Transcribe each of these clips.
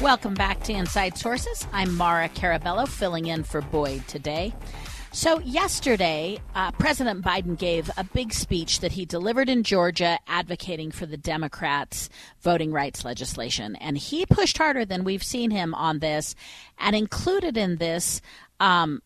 Welcome back to Inside Sources. I'm Mara Carabello, filling in for Boyd today. So, yesterday, uh, President Biden gave a big speech that he delivered in Georgia advocating for the Democrats' voting rights legislation. And he pushed harder than we've seen him on this and included in this um,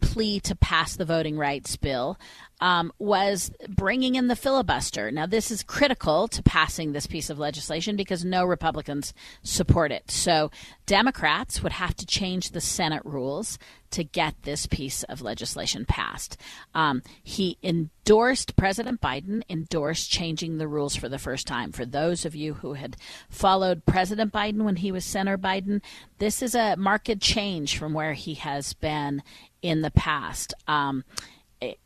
plea to pass the voting rights bill um, was bringing in the filibuster. Now, this is critical to passing this piece of legislation because no Republicans support it. So, Democrats would have to change the Senate rules to get this piece of legislation passed. Um, he endorsed, President Biden endorsed changing the rules for the first time. For those of you who had followed President Biden when he was Senator Biden, this is a marked change from where he has been in the past. Um,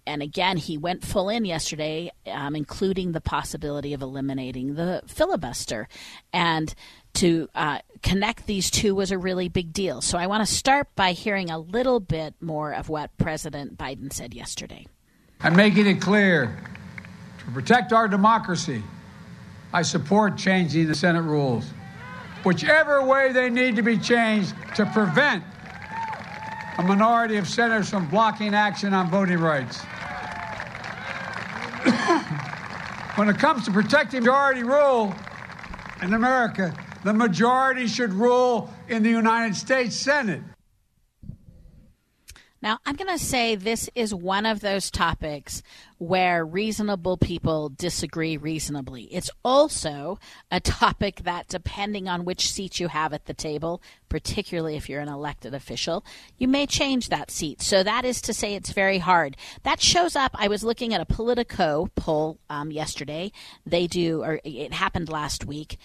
and again, he went full in yesterday, um, including the possibility of eliminating the filibuster. And to uh, connect these two was a really big deal. So I want to start by hearing a little bit more of what President Biden said yesterday. I'm making it clear to protect our democracy, I support changing the Senate rules, whichever way they need to be changed to prevent a minority of senators from blocking action on voting rights. when it comes to protecting majority rule in America, the majority should rule in the United States Senate. Now, I'm going to say this is one of those topics where reasonable people disagree reasonably. It's also a topic that, depending on which seat you have at the table, particularly if you're an elected official, you may change that seat. So, that is to say, it's very hard. That shows up. I was looking at a Politico poll um, yesterday. They do, or it happened last week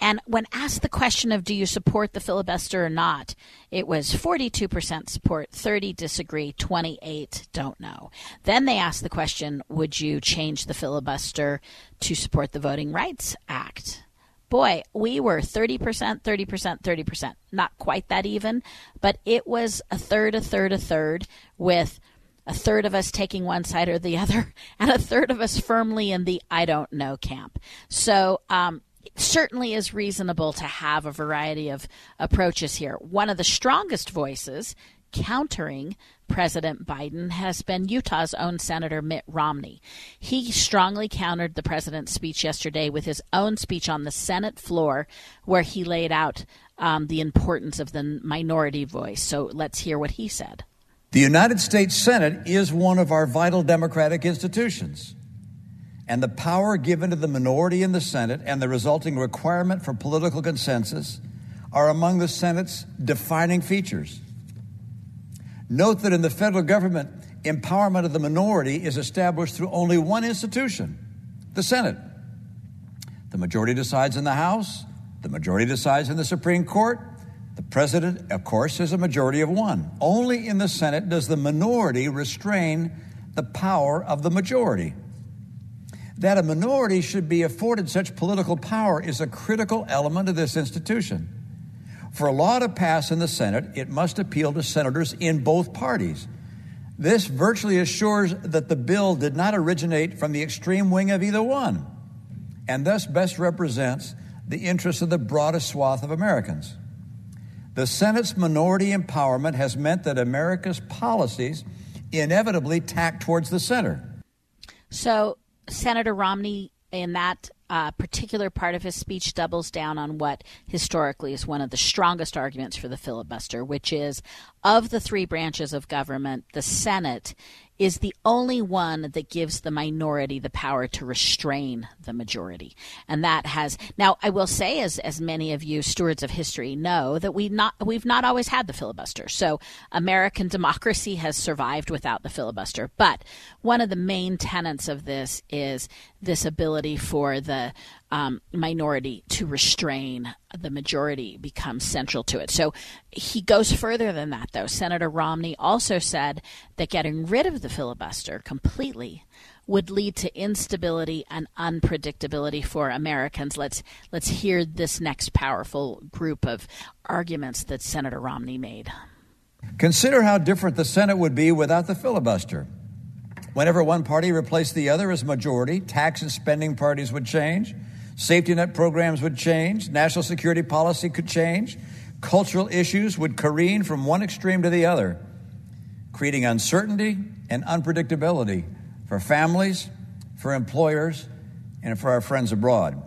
and when asked the question of do you support the filibuster or not, it was 42% support, 30 disagree, 28 don't know. Then they asked the question, would you change the filibuster to support the Voting Rights Act? Boy, we were 30%, 30%, 30%. Not quite that even, but it was a third, a third, a third with a third of us taking one side or the other, and a third of us firmly in the I don't know camp. So um, certainly is reasonable to have a variety of approaches here. One of the strongest voices countering President Biden has been Utah's own Senator Mitt Romney. He strongly countered the president's speech yesterday with his own speech on the Senate floor, where he laid out um, the importance of the minority voice. So let's hear what he said. The United States Senate is one of our vital democratic institutions and the power given to the minority in the Senate and the resulting requirement for political consensus are among the Senate's defining features. Note that in the federal government, empowerment of the minority is established through only one institution the Senate. The majority decides in the House, the majority decides in the Supreme Court. The president, of course, is a majority of one. Only in the Senate does the minority restrain the power of the majority. That a minority should be afforded such political power is a critical element of this institution. For a law to pass in the Senate, it must appeal to senators in both parties. This virtually assures that the bill did not originate from the extreme wing of either one, and thus best represents the interests of the broadest swath of Americans. The Senate's minority empowerment has meant that America's policies inevitably tack towards the center. So, Senator Romney, in that uh, particular part of his speech, doubles down on what historically is one of the strongest arguments for the filibuster, which is of the three branches of government, the Senate is the only one that gives the minority the power to restrain the majority. And that has now I will say as as many of you stewards of history know that we not we've not always had the filibuster. So American democracy has survived without the filibuster. But one of the main tenets of this is this ability for the um, minority to restrain the majority becomes central to it. So he goes further than that, though. Senator Romney also said that getting rid of the filibuster completely would lead to instability and unpredictability for Americans. Let's let's hear this next powerful group of arguments that Senator Romney made. Consider how different the Senate would be without the filibuster. Whenever one party replaced the other as majority, tax and spending parties would change, safety net programs would change, national security policy could change, cultural issues would careen from one extreme to the other, creating uncertainty and unpredictability for families, for employers, and for our friends abroad.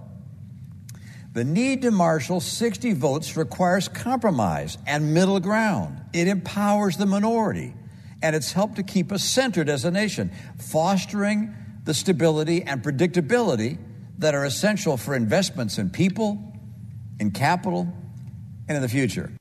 The need to marshal 60 votes requires compromise and middle ground. It empowers the minority, and it's helped to keep us centered as a nation, fostering the stability and predictability that are essential for investments in people, in capital, and in the future.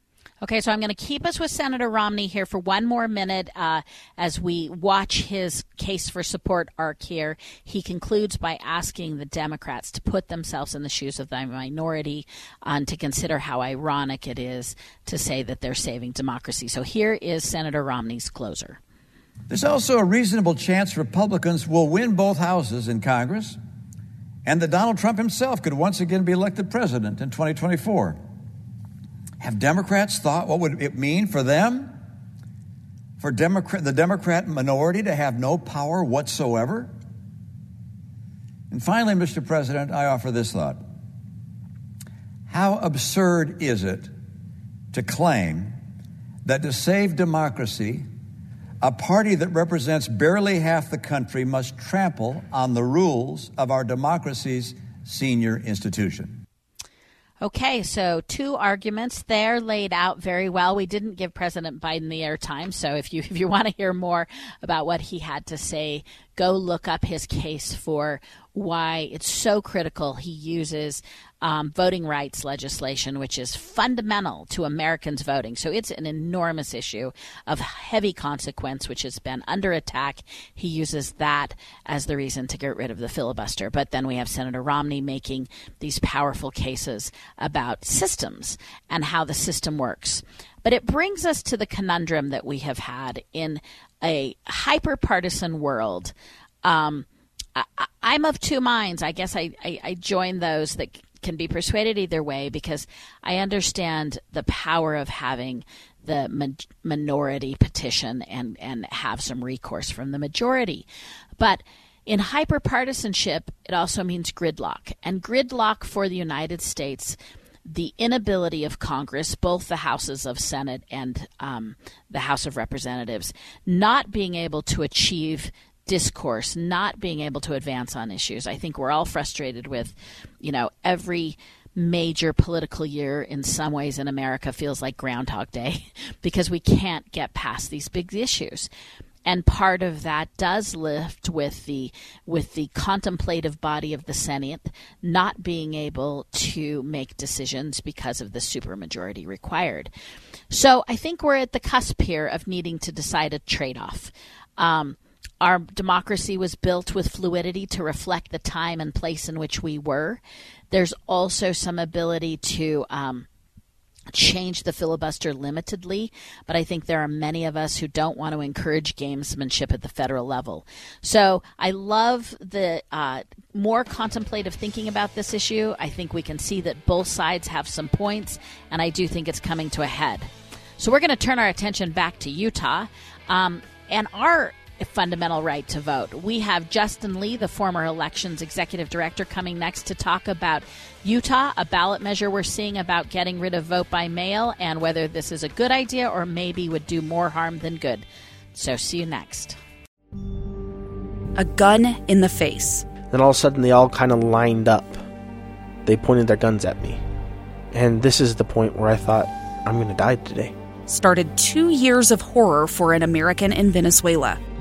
Okay, so I'm going to keep us with Senator Romney here for one more minute uh, as we watch his case for support arc here. He concludes by asking the Democrats to put themselves in the shoes of the minority and to consider how ironic it is to say that they're saving democracy. So here is Senator Romney's closer. There's also a reasonable chance Republicans will win both houses in Congress and that Donald Trump himself could once again be elected president in 2024. Have Democrats thought what would it mean for them? For Democrat, the Democrat minority to have no power whatsoever? And finally, Mr. President, I offer this thought. How absurd is it to claim that to save democracy, a party that represents barely half the country must trample on the rules of our democracy's senior institution? Okay, so two arguments there laid out very well. We didn't give President Biden the airtime, so if you if you want to hear more about what he had to say, go look up his case for why it's so critical he uses um, voting rights legislation, which is fundamental to Americans voting. So it's an enormous issue of heavy consequence, which has been under attack. He uses that as the reason to get rid of the filibuster. But then we have Senator Romney making these powerful cases about systems and how the system works. But it brings us to the conundrum that we have had in a hyper partisan world. Um, I, am of two minds. I guess I, I, I join those that can be persuaded either way because I understand the power of having the ma- minority petition and, and have some recourse from the majority. But in hyperpartisanship, it also means gridlock. And gridlock for the United States, the inability of Congress, both the houses of Senate and um, the House of Representatives, not being able to achieve discourse, not being able to advance on issues. I think we're all frustrated with, you know, every major political year in some ways in America feels like Groundhog Day because we can't get past these big issues. And part of that does lift with the with the contemplative body of the Senate not being able to make decisions because of the supermajority required. So I think we're at the cusp here of needing to decide a trade off. Um, our democracy was built with fluidity to reflect the time and place in which we were. There's also some ability to um, change the filibuster limitedly, but I think there are many of us who don't want to encourage gamesmanship at the federal level. So I love the uh, more contemplative thinking about this issue. I think we can see that both sides have some points, and I do think it's coming to a head. So we're going to turn our attention back to Utah. Um, and our fundamental right to vote. We have Justin Lee, the former elections executive director, coming next to talk about Utah, a ballot measure we're seeing about getting rid of vote by mail, and whether this is a good idea or maybe would do more harm than good. So, see you next. A gun in the face. Then all of a sudden, they all kind of lined up. They pointed their guns at me. And this is the point where I thought, I'm going to die today. Started two years of horror for an American in Venezuela